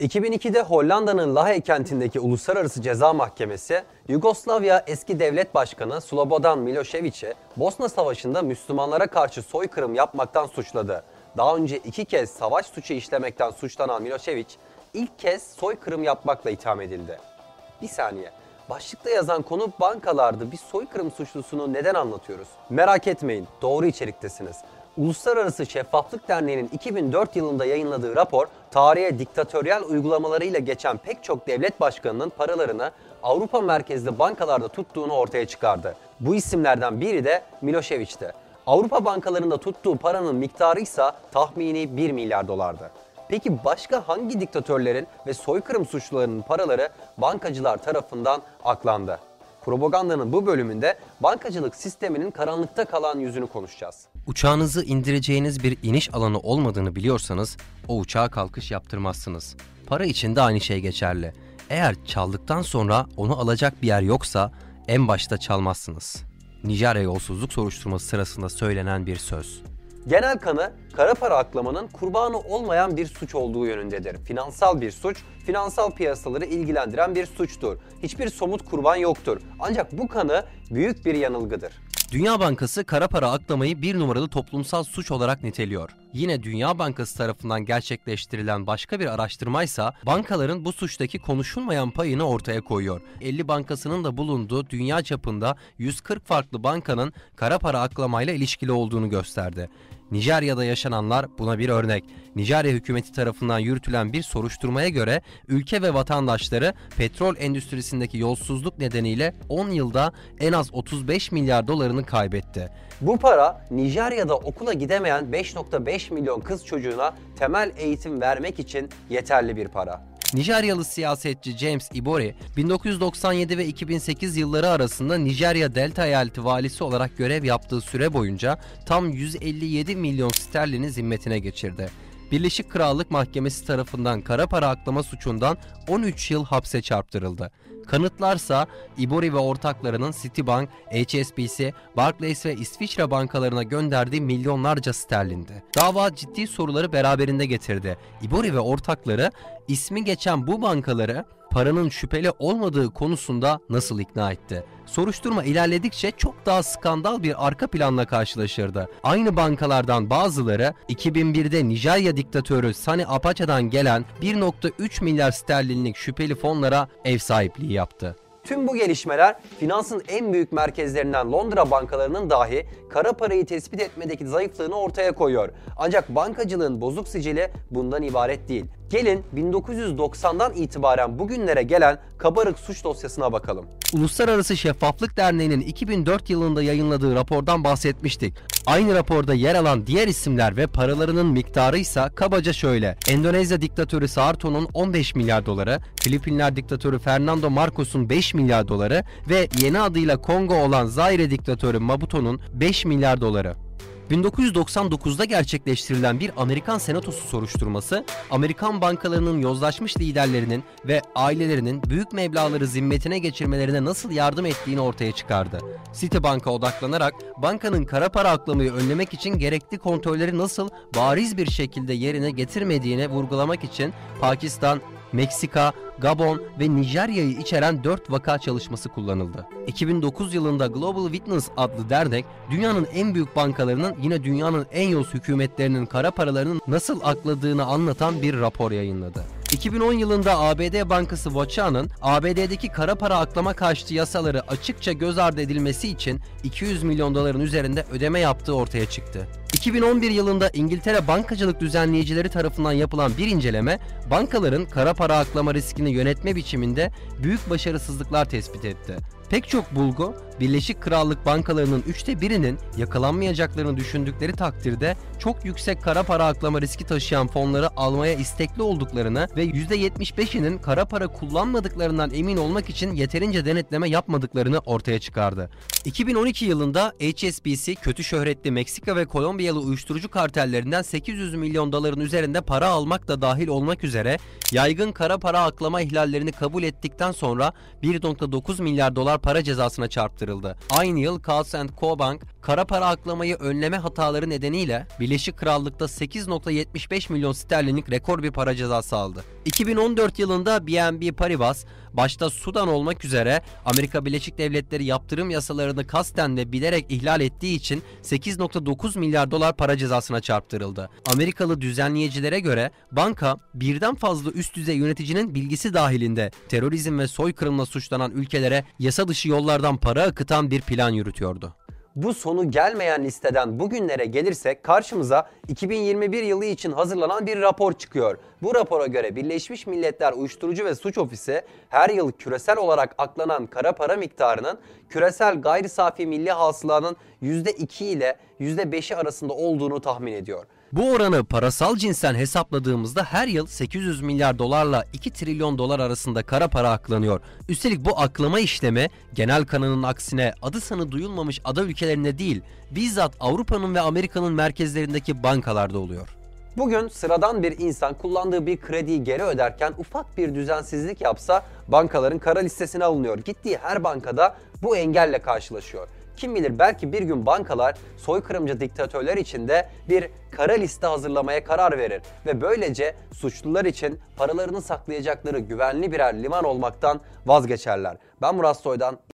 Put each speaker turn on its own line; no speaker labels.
2002'de Hollanda'nın Lahey kentindeki Uluslararası Ceza Mahkemesi, Yugoslavya eski devlet başkanı Slobodan Milošević'i Bosna Savaşı'nda Müslümanlara karşı soykırım yapmaktan suçladı. Daha önce iki kez savaş suçu işlemekten suçlanan Milošević, ilk kez soykırım yapmakla itham edildi. Bir saniye. Başlıkta yazan konu bankalardı. Bir soykırım suçlusunu neden anlatıyoruz? Merak etmeyin, doğru içeriktesiniz. Uluslararası Şeffaflık Derneği'nin 2004 yılında yayınladığı rapor, tarihe diktatöryel uygulamalarıyla geçen pek çok devlet başkanının paralarını Avrupa merkezli bankalarda tuttuğunu ortaya çıkardı. Bu isimlerden biri de Milošević'ti. Avrupa bankalarında tuttuğu paranın miktarı ise tahmini 1 milyar dolardı. Peki başka hangi diktatörlerin ve soykırım suçlularının paraları bankacılar tarafından aklandı? Propagandanın bu bölümünde bankacılık sisteminin karanlıkta kalan yüzünü konuşacağız.
Uçağınızı indireceğiniz bir iniş alanı olmadığını biliyorsanız o uçağa kalkış yaptırmazsınız. Para için de aynı şey geçerli. Eğer çaldıktan sonra onu alacak bir yer yoksa en başta çalmazsınız. Nijerya yolsuzluk soruşturması sırasında söylenen bir söz.
Genel kanı kara para aklamanın kurbanı olmayan bir suç olduğu yönündedir. Finansal bir suç, finansal piyasaları ilgilendiren bir suçtur. Hiçbir somut kurban yoktur. Ancak bu kanı büyük bir yanılgıdır.
Dünya Bankası kara para aklamayı bir numaralı toplumsal suç olarak niteliyor. Yine Dünya Bankası tarafından gerçekleştirilen başka bir araştırmaysa bankaların bu suçtaki konuşulmayan payını ortaya koyuyor. 50 bankasının da bulunduğu dünya çapında 140 farklı bankanın kara para aklamayla ilişkili olduğunu gösterdi. Nijerya'da yaşananlar buna bir örnek. Nijerya hükümeti tarafından yürütülen bir soruşturmaya göre ülke ve vatandaşları petrol endüstrisindeki yolsuzluk nedeniyle 10 yılda en az 35 milyar dolarını kaybetti.
Bu para Nijerya'da okula gidemeyen 5.5 milyon kız çocuğuna temel eğitim vermek için yeterli bir para.
Nijeryalı siyasetçi James Ibori, 1997 ve 2008 yılları arasında Nijerya Delta eyaleti valisi olarak görev yaptığı süre boyunca tam 157 milyon sterlini zimmetine geçirdi. Birleşik Krallık Mahkemesi tarafından kara para aklama suçundan 13 yıl hapse çarptırıldı. Kanıtlarsa Ibori ve ortaklarının Citibank, HSBC, Barclays ve İsviçre bankalarına gönderdiği milyonlarca sterlindi. Dava ciddi soruları beraberinde getirdi. Ibori ve ortakları ismi geçen bu bankaları paranın şüpheli olmadığı konusunda nasıl ikna etti? Soruşturma ilerledikçe çok daha skandal bir arka planla karşılaşırdı. Aynı bankalardan bazıları 2001'de Nijerya diktatörü Sani Apacha'dan gelen 1.3 milyar sterlinlik şüpheli fonlara ev sahipliği yaptı.
Tüm bu gelişmeler finansın en büyük merkezlerinden Londra bankalarının dahi kara parayı tespit etmedeki zayıflığını ortaya koyuyor. Ancak bankacılığın bozuk sicili bundan ibaret değil. Gelin 1990'dan itibaren bugünlere gelen kabarık suç dosyasına bakalım.
Uluslararası Şeffaflık Derneği'nin 2004 yılında yayınladığı rapordan bahsetmiştik. Aynı raporda yer alan diğer isimler ve paralarının miktarı ise kabaca şöyle. Endonezya diktatörü Suharto'nun 15 milyar doları, Filipinler diktatörü Fernando Marcos'un 5 milyar doları ve yeni adıyla Kongo olan Zaire diktatörü Mabuto'nun 5 milyar doları. 1999'da gerçekleştirilen bir Amerikan Senatosu soruşturması, Amerikan bankalarının yozlaşmış liderlerinin ve ailelerinin büyük meblağları zimmetine geçirmelerine nasıl yardım ettiğini ortaya çıkardı. Citibank'a odaklanarak bankanın kara para aklamayı önlemek için gerekli kontrolleri nasıl bariz bir şekilde yerine getirmediğine vurgulamak için Pakistan, Meksika, Gabon ve Nijerya'yı içeren 4 vaka çalışması kullanıldı. 2009 yılında Global Witness adlı dernek, dünyanın en büyük bankalarının yine dünyanın en yoz hükümetlerinin kara paralarının nasıl akladığını anlatan bir rapor yayınladı. 2010 yılında ABD Bankası Watcha'nın ABD'deki kara para aklama karşıtı yasaları açıkça göz ardı edilmesi için 200 milyon doların üzerinde ödeme yaptığı ortaya çıktı. 2011 yılında İngiltere bankacılık düzenleyicileri tarafından yapılan bir inceleme, bankaların kara para aklama riskini yönetme biçiminde büyük başarısızlıklar tespit etti. Pek çok bulgu, Birleşik Krallık bankalarının üçte birinin yakalanmayacaklarını düşündükleri takdirde çok yüksek kara para aklama riski taşıyan fonları almaya istekli olduklarını ve %75'inin kara para kullanmadıklarından emin olmak için yeterince denetleme yapmadıklarını ortaya çıkardı. 2012 yılında HSBC kötü şöhretli Meksika ve Kolombiyalı uyuşturucu kartellerinden 800 milyon doların üzerinde para almak da dahil olmak üzere yaygın kara para aklama ihlallerini kabul ettikten sonra 1.9 milyar dolar para cezasına çarptırıldı. Aynı yıl Carls Co Bank kara para aklamayı önleme hataları nedeniyle Birleşik Krallık'ta 8.75 milyon sterlinlik rekor bir para cezası aldı. 2014 yılında BNB Paribas başta Sudan olmak üzere Amerika Birleşik Devletleri yaptırım yasalarını kasten ve bilerek ihlal ettiği için 8.9 milyar dolar para cezasına çarptırıldı. Amerikalı düzenleyicilere göre banka birden fazla üst düzey yöneticinin bilgisi dahilinde terörizm ve soykırımla suçlanan ülkelere yasa dışı yollardan para akıtan bir plan yürütüyordu.
Bu sonu gelmeyen listeden bugünlere gelirsek karşımıza 2021 yılı için hazırlanan bir rapor çıkıyor. Bu rapora göre Birleşmiş Milletler Uyuşturucu ve Suç Ofisi her yıl küresel olarak aklanan kara para miktarının küresel gayri safi milli hasılanın %2 ile %5'i arasında olduğunu tahmin ediyor.
Bu oranı parasal cinsten hesapladığımızda her yıl 800 milyar dolarla 2 trilyon dolar arasında kara para aklanıyor. Üstelik bu aklama işlemi genel kanının aksine adı sanı duyulmamış ada ülkelerinde değil, bizzat Avrupa'nın ve Amerika'nın merkezlerindeki bankalarda oluyor.
Bugün sıradan bir insan kullandığı bir krediyi geri öderken ufak bir düzensizlik yapsa bankaların kara listesine alınıyor. Gittiği her bankada bu engelle karşılaşıyor. Kim bilir belki bir gün bankalar soykırımcı diktatörler için de bir kara liste hazırlamaya karar verir ve böylece suçlular için paralarını saklayacakları güvenli birer liman olmaktan vazgeçerler. Ben Murat Soydan